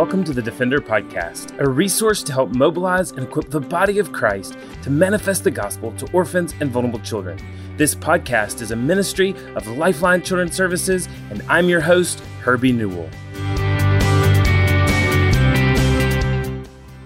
welcome to the Defender Podcast, a resource to help mobilize and equip the body of Christ to manifest the gospel to orphans and vulnerable children. This podcast is a ministry of Lifeline Children's Services, and I'm your host, Herbie Newell.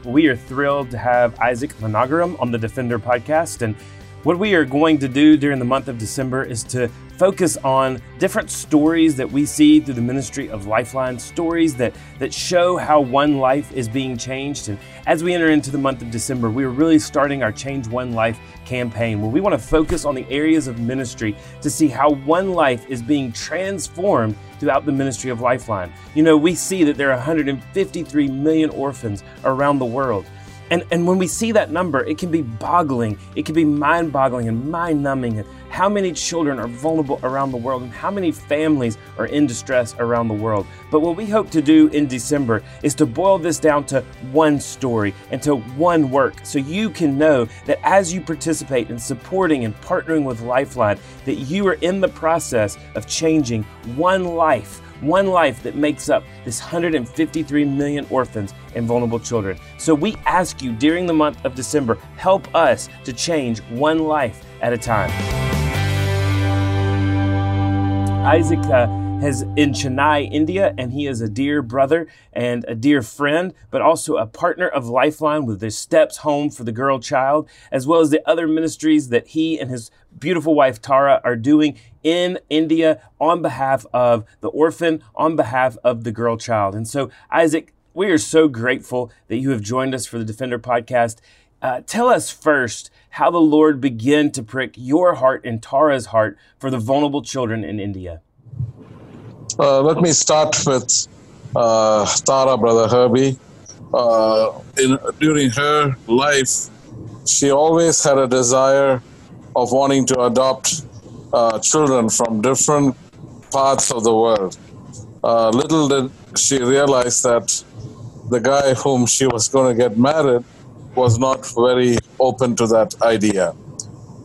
We are thrilled to have Isaac Manogarom on the Defender Podcast, and what we are going to do during the month of December is to focus on different stories that we see through the ministry of Lifeline, stories that, that show how one life is being changed. And as we enter into the month of December, we are really starting our Change One Life campaign where we want to focus on the areas of ministry to see how one life is being transformed throughout the ministry of Lifeline. You know, we see that there are 153 million orphans around the world. And, and when we see that number, it can be boggling, it can be mind boggling and mind numbing. How many children are vulnerable around the world and how many families are in distress around the world? But what we hope to do in December is to boil this down to one story and to one work so you can know that as you participate in supporting and partnering with Lifeline, that you are in the process of changing one life one life that makes up this 153 million orphans and vulnerable children. So we ask you during the month of December, help us to change one life at a time. Isaac uh, has in Chennai, India, and he is a dear brother and a dear friend, but also a partner of Lifeline with the Steps Home for the Girl Child, as well as the other ministries that he and his beautiful wife Tara are doing in India on behalf of the orphan, on behalf of the girl child. And so, Isaac, we are so grateful that you have joined us for the Defender podcast. Uh, tell us first how the Lord began to prick your heart and Tara's heart for the vulnerable children in India. Uh, let me start with uh, Tara, brother Herbie. Uh, in, during her life, she always had a desire of wanting to adopt uh, children from different parts of the world. Uh, little did she realize that the guy whom she was going to get married was not very open to that idea.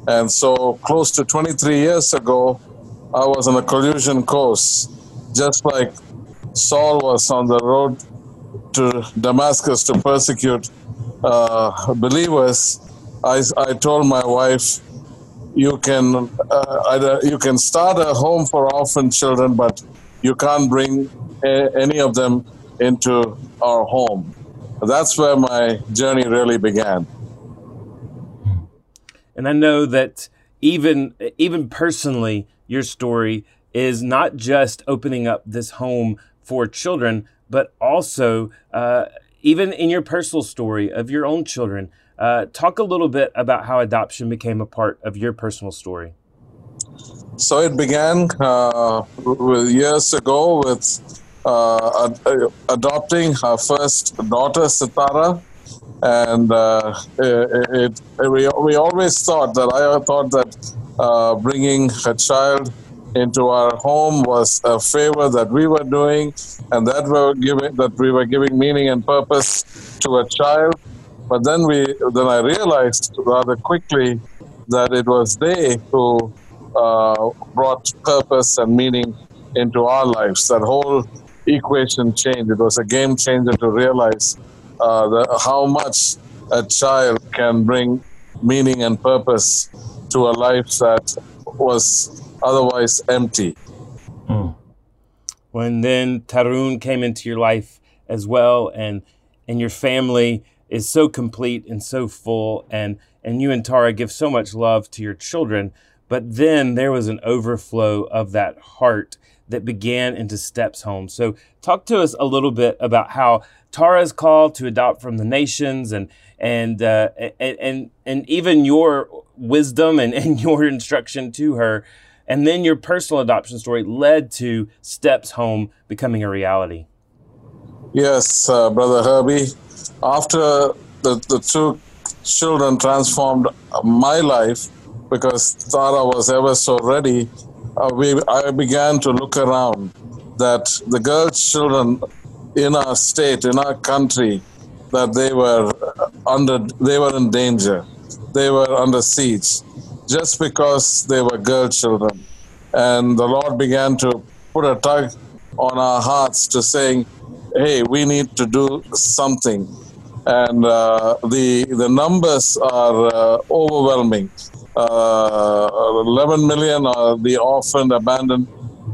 And so, close to 23 years ago, I was on a collusion course, just like Saul was on the road to Damascus to persecute uh, believers. I, I told my wife, you can uh, you can start a home for orphan children, but you can't bring a, any of them into our home. That's where my journey really began. And I know that even even personally, your story is not just opening up this home for children, but also uh, even in your personal story of your own children. Uh, talk a little bit about how adoption became a part of your personal story. So it began uh, years ago with uh, ad- adopting her first daughter, Sitara. And uh, it, it, we, we always thought that I thought that uh, bringing a child into our home was a favor that we were doing, and that we were giving that we were giving meaning and purpose to a child but then we, then I realized rather quickly that it was they who uh, brought purpose and meaning into our lives. That whole equation changed. It was a game changer to realize uh, the, how much a child can bring meaning and purpose to a life that was otherwise empty. Mm. When then Tarun came into your life as well, and and your family is so complete and so full and and you and Tara give so much love to your children but then there was an overflow of that heart that began into steps home. So talk to us a little bit about how Tara's call to adopt from the nations and and uh, and, and even your wisdom and, and your instruction to her and then your personal adoption story led to steps home becoming a reality. Yes uh, brother herbie. After the, the two children transformed my life because Tara was ever so ready, uh, we, I began to look around that the girls' children in our state, in our country, that they were under, they were in danger, they were under siege, just because they were girl children. And the Lord began to put a tug on our hearts to saying, hey, we need to do something. And uh, the, the numbers are uh, overwhelming. Uh, 11 million are the orphaned, abandoned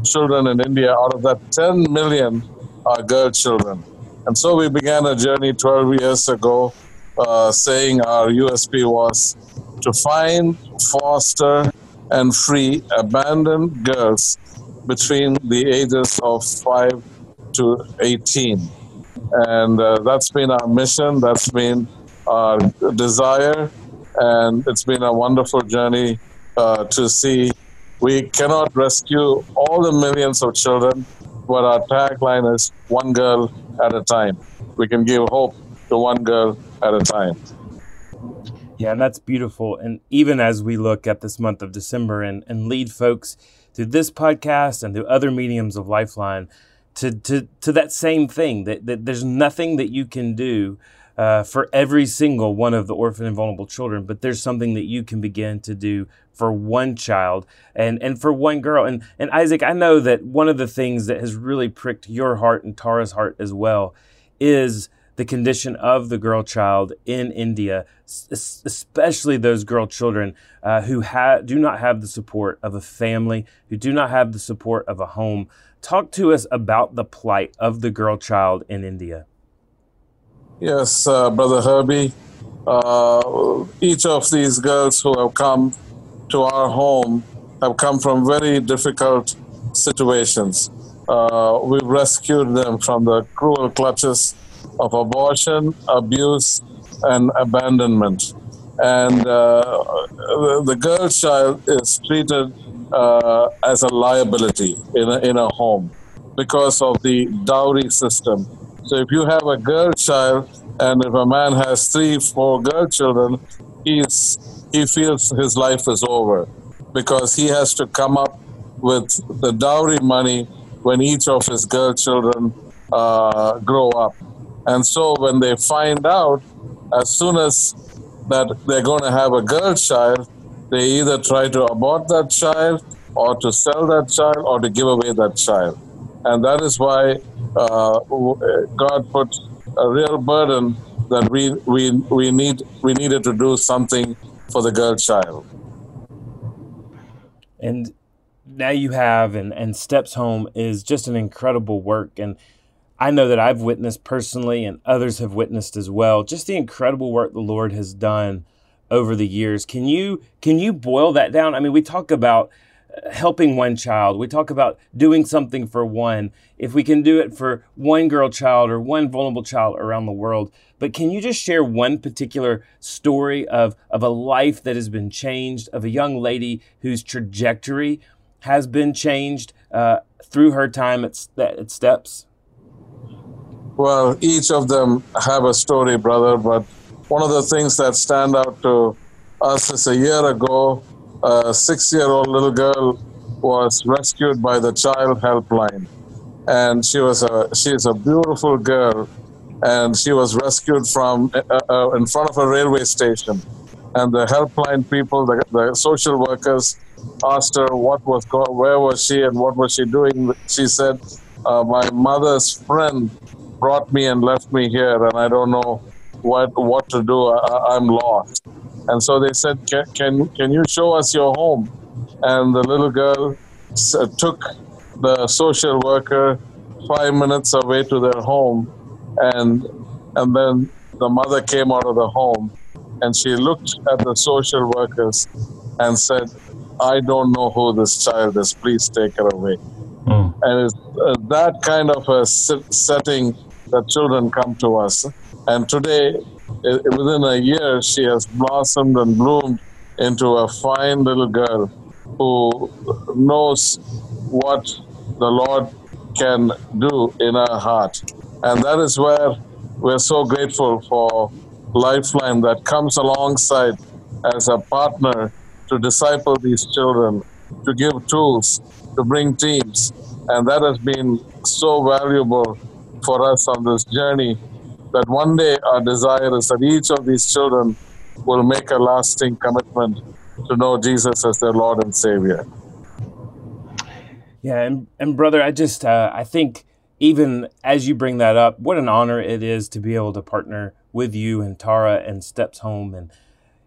children in India. Out of that, 10 million are girl children. And so we began a journey 12 years ago, uh, saying our USP was to find, foster, and free abandoned girls between the ages of 5 to 18. And uh, that's been our mission, that's been our desire, and it's been a wonderful journey uh, to see. We cannot rescue all the millions of children, but our tagline is one girl at a time. We can give hope to one girl at a time. Yeah, and that's beautiful. And even as we look at this month of December and, and lead folks through this podcast and through other mediums of Lifeline to, to, to that same thing, that, that there's nothing that you can do uh, for every single one of the orphan and vulnerable children, but there's something that you can begin to do for one child and, and for one girl. And, and Isaac, I know that one of the things that has really pricked your heart and Tara's heart as well is the condition of the girl child in India, especially those girl children uh, who ha- do not have the support of a family, who do not have the support of a home. Talk to us about the plight of the girl child in India. Yes, uh, Brother Herbie. Uh, each of these girls who have come to our home have come from very difficult situations. Uh, we've rescued them from the cruel clutches of abortion, abuse, and abandonment. And uh, the girl child is treated uh, as a liability in a, in a home because of the dowry system. So if you have a girl child and if a man has three, four girl children, he's, he feels his life is over because he has to come up with the dowry money when each of his girl children uh, grow up. And so when they find out, as soon as that they're going to have a girl child, they either try to abort that child or to sell that child or to give away that child. And that is why uh, God put a real burden that we, we, we, need, we needed to do something for the girl child. And now you have, and, and Steps Home is just an incredible work. And I know that I've witnessed personally, and others have witnessed as well, just the incredible work the Lord has done over the years. Can you can you boil that down? I mean, we talk about uh, helping one child. We talk about doing something for one. If we can do it for one girl child or one vulnerable child around the world, but can you just share one particular story of of a life that has been changed, of a young lady whose trajectory has been changed uh, through her time at, at Steps? Well, each of them have a story, brother, but one of the things that stand out to us is a year ago, a six year old little girl was rescued by the child helpline. And she was a she is a beautiful girl, and she was rescued from uh, uh, in front of a railway station. And the helpline people, the, the social workers, asked her what was where was she and what was she doing. She said, uh, "My mother's friend brought me and left me here, and I don't know what what to do. I, am lost. And so they said, can, can, can you show us your home? And the little girl took the social worker five minutes away to their home, and and then the mother came out of the home, and she looked at the social workers and said, "I don't know who this child is. Please take her away." Mm. And it's uh, that kind of a setting that children come to us. And today, within a year, she has blossomed and bloomed into a fine little girl who knows what the Lord can do in her heart. And that is where we're so grateful for Lifeline that comes alongside as a partner to disciple these children, to give tools, to bring teams. And that has been so valuable for us on this journey that one day our desire is that each of these children will make a lasting commitment to know Jesus as their Lord and Savior. Yeah, and, and brother, I just uh, I think even as you bring that up, what an honor it is to be able to partner with you and Tara and Steps Home. And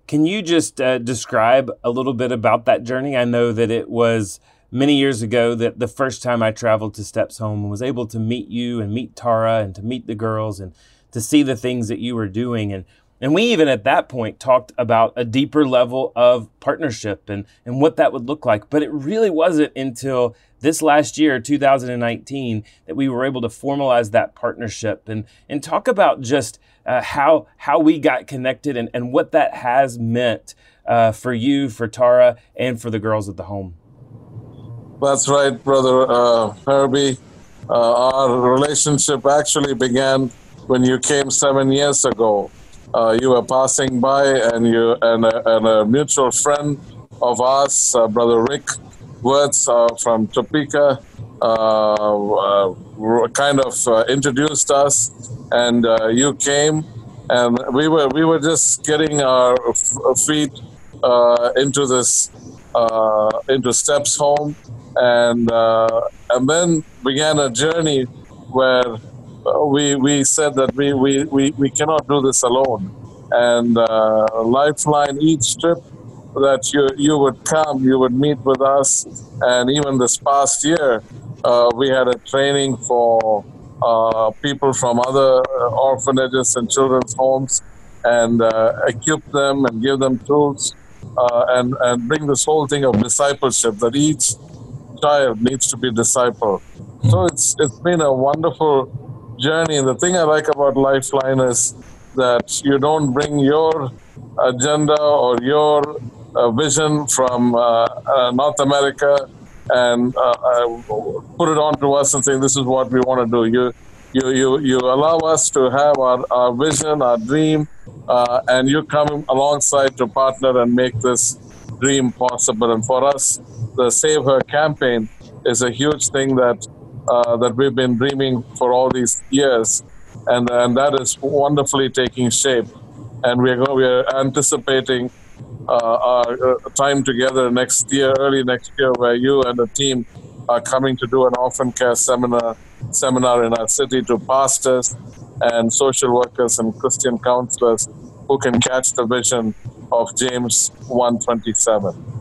can you just uh, describe a little bit about that journey? I know that it was many years ago that the first time I traveled to Steps Home and was able to meet you and meet Tara and to meet the girls and to see the things that you were doing. And and we even at that point talked about a deeper level of partnership and, and what that would look like. But it really wasn't until this last year, 2019, that we were able to formalize that partnership and, and talk about just uh, how, how we got connected and, and what that has meant uh, for you, for Tara, and for the girls at the home. That's right, brother uh, Herbie. Uh, our relationship actually began when you came seven years ago uh, you were passing by, and you and a, and a mutual friend of ours, uh, brother Rick Words uh, from Topeka, uh, uh, kind of uh, introduced us, and you came, and we were we were just getting our f- feet into this into steps home, and and then began a journey where we we said that we we, we, we cannot do this alone. And uh, Lifeline, each trip that you you would come, you would meet with us. And even this past year, uh, we had a training for uh, people from other uh, orphanages and children's homes, and uh, equip them and give them tools, uh, and and bring this whole thing of discipleship that each child needs to be discipled. So it's it's been a wonderful journey. And the thing I like about Lifeline is that you don't bring your agenda or your uh, vision from uh, uh, North America and uh, uh, put it on to us and say, this is what we want to do. You, you, you, you allow us to have our, our vision, our dream, uh, and you come alongside to partner and make this dream possible. And for us, the Save Her campaign is a huge thing that uh, that we've been dreaming for all these years, and and that is wonderfully taking shape. And we're going, we're anticipating uh, our uh, time together next year, early next year, where you and the team are coming to do an orphan care seminar seminar in our city to pastors and social workers and Christian counselors who can catch the vision of James 127.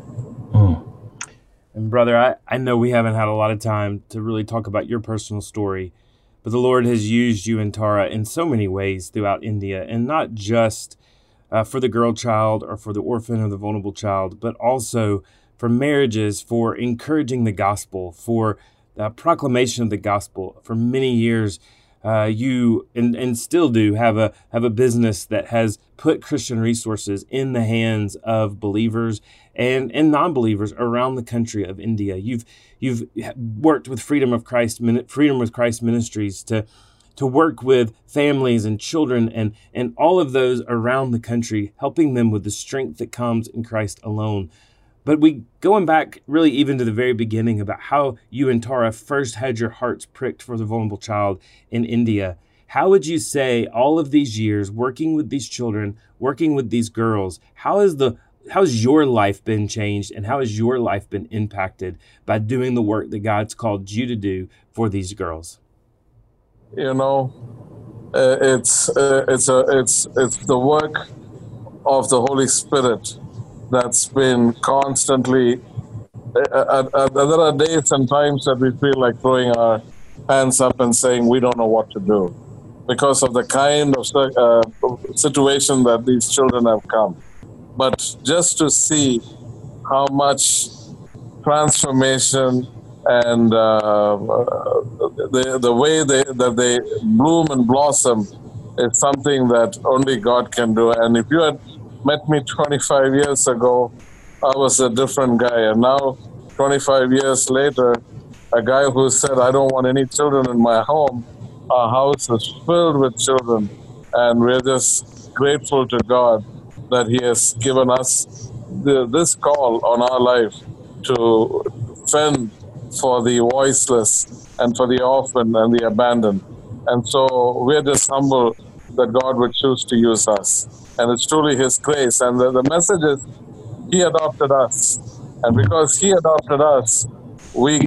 And brother, I, I know we haven't had a lot of time to really talk about your personal story, but the Lord has used you and Tara in so many ways throughout India, and not just uh, for the girl child or for the orphan or the vulnerable child, but also for marriages, for encouraging the gospel, for the proclamation of the gospel. For many years, uh, you and, and still do have a have a business that has put Christian resources in the hands of believers and, and non-believers around the country of India. You've you've worked with Freedom of Christ Freedom with Christ Ministries to to work with families and children and and all of those around the country, helping them with the strength that comes in Christ alone. But we going back really even to the very beginning about how you and Tara first had your hearts pricked for the vulnerable child in India. How would you say all of these years working with these children, working with these girls, how has the how's your life been changed and how has your life been impacted by doing the work that God's called you to do for these girls? You know, uh, it's uh, it's a it's it's the work of the Holy Spirit that's been constantly. Uh, uh, uh, there are days and times that we feel like throwing our hands up and saying we don't know what to do because of the kind of uh, situation that these children have come but just to see how much transformation and uh, the, the way they, that they bloom and blossom is something that only God can do. And if you had met me 25 years ago, I was a different guy. And now, 25 years later, a guy who said, I don't want any children in my home, our house is filled with children. And we're just grateful to God that He has given us the, this call on our life to fend for the voiceless and for the orphan and the abandoned. And so we're just humble that God would choose to use us. And it's truly His grace. And the, the message is He adopted us. And because He adopted us, we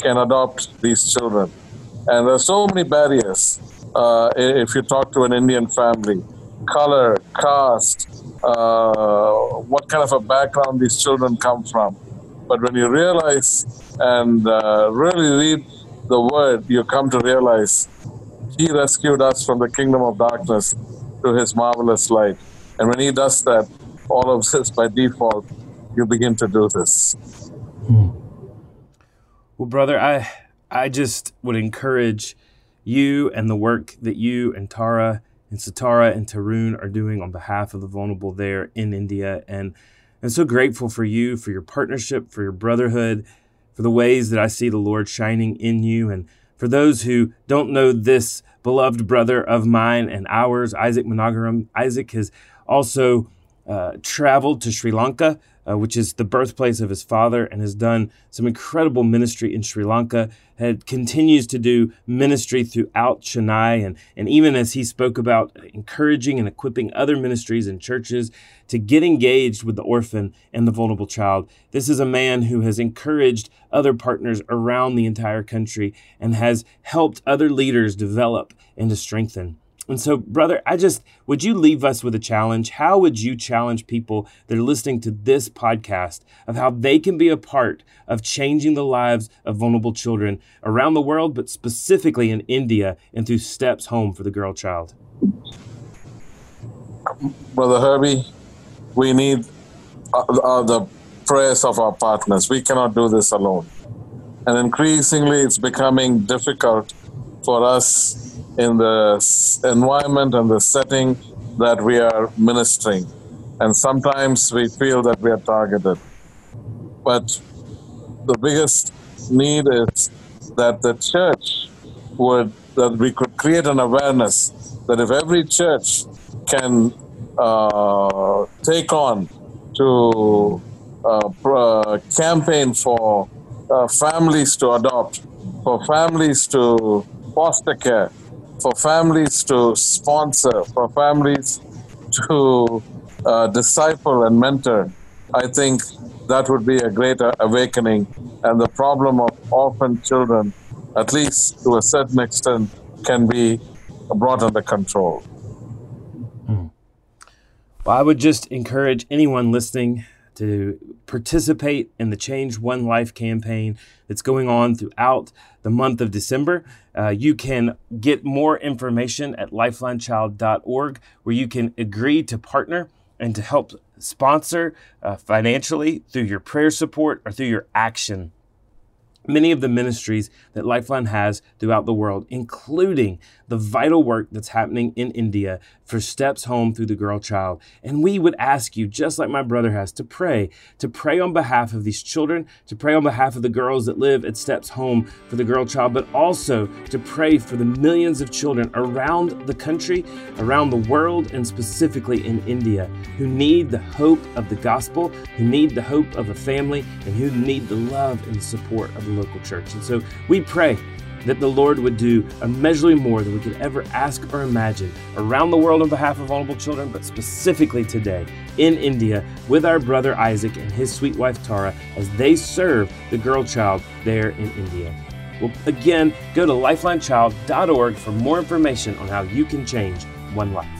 can adopt these children. And there's so many barriers. Uh, if you talk to an Indian family, color, caste, uh, what kind of a background these children come from. But when you realize and uh, really read the word, you come to realize He rescued us from the kingdom of darkness to His marvelous light. And when He does that, all of this by default, you begin to do this. Hmm. Well, brother, I I just would encourage you and the work that you and Tara and Sitara and Tarun are doing on behalf of the vulnerable there in India. And I'm so grateful for you, for your partnership, for your brotherhood, for the ways that I see the Lord shining in you. And for those who don't know this beloved brother of mine and ours, Isaac Manogarom, Isaac has also uh, traveled to Sri Lanka uh, which is the birthplace of his father, and has done some incredible ministry in Sri Lanka. Had continues to do ministry throughout Chennai, and and even as he spoke about encouraging and equipping other ministries and churches to get engaged with the orphan and the vulnerable child. This is a man who has encouraged other partners around the entire country and has helped other leaders develop and to strengthen. And so, brother, I just would you leave us with a challenge? How would you challenge people that are listening to this podcast of how they can be a part of changing the lives of vulnerable children around the world, but specifically in India and through steps home for the girl child? Brother Herbie, we need uh, uh, the prayers of our partners. We cannot do this alone. And increasingly, it's becoming difficult for us in the environment and the setting that we are ministering. And sometimes we feel that we are targeted. But the biggest need is that the church would, that we could create an awareness that if every church can uh, take on to uh, campaign for uh, families to adopt, for families to foster care, for families to sponsor, for families to uh, disciple and mentor, I think that would be a great awakening. And the problem of orphan children, at least to a certain extent, can be brought under control. Hmm. Well, I would just encourage anyone listening to participate in the Change One Life campaign that's going on throughout the month of December. Uh, you can get more information at lifelinechild.org, where you can agree to partner and to help sponsor uh, financially through your prayer support or through your action many of the ministries that Lifeline has throughout the world, including the vital work that's happening in India for steps home through the girl child. And we would ask you, just like my brother has, to pray, to pray on behalf of these children, to pray on behalf of the girls that live at Steps Home for the girl child, but also to pray for the millions of children around the country, around the world, and specifically in India who need the hope of the gospel, who need the hope of a family, and who need the love and support of the local church. And so we pray that the Lord would do immeasurably more than we could ever ask or imagine around the world on behalf of vulnerable children, but specifically today in India with our brother Isaac and his sweet wife Tara as they serve the girl child there in India. Well, again, go to lifelinechild.org for more information on how you can change one life.